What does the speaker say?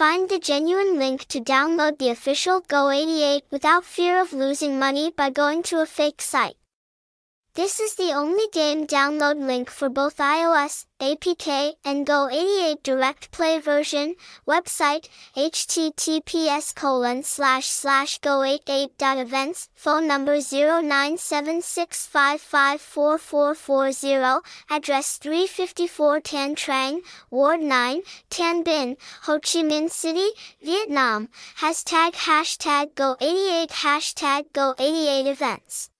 Find the genuine link to download the official Go88 without fear of losing money by going to a fake site. This is the only game download link for both iOS, APK, and Go88 Direct Play version. Website, https colon slash slash go88.events, phone number 0976554440, address 354 Tan Trang, Ward 9, Tan Binh, Ho Chi Minh City, Vietnam. Hashtag hashtag Go88 hashtag Go88 events.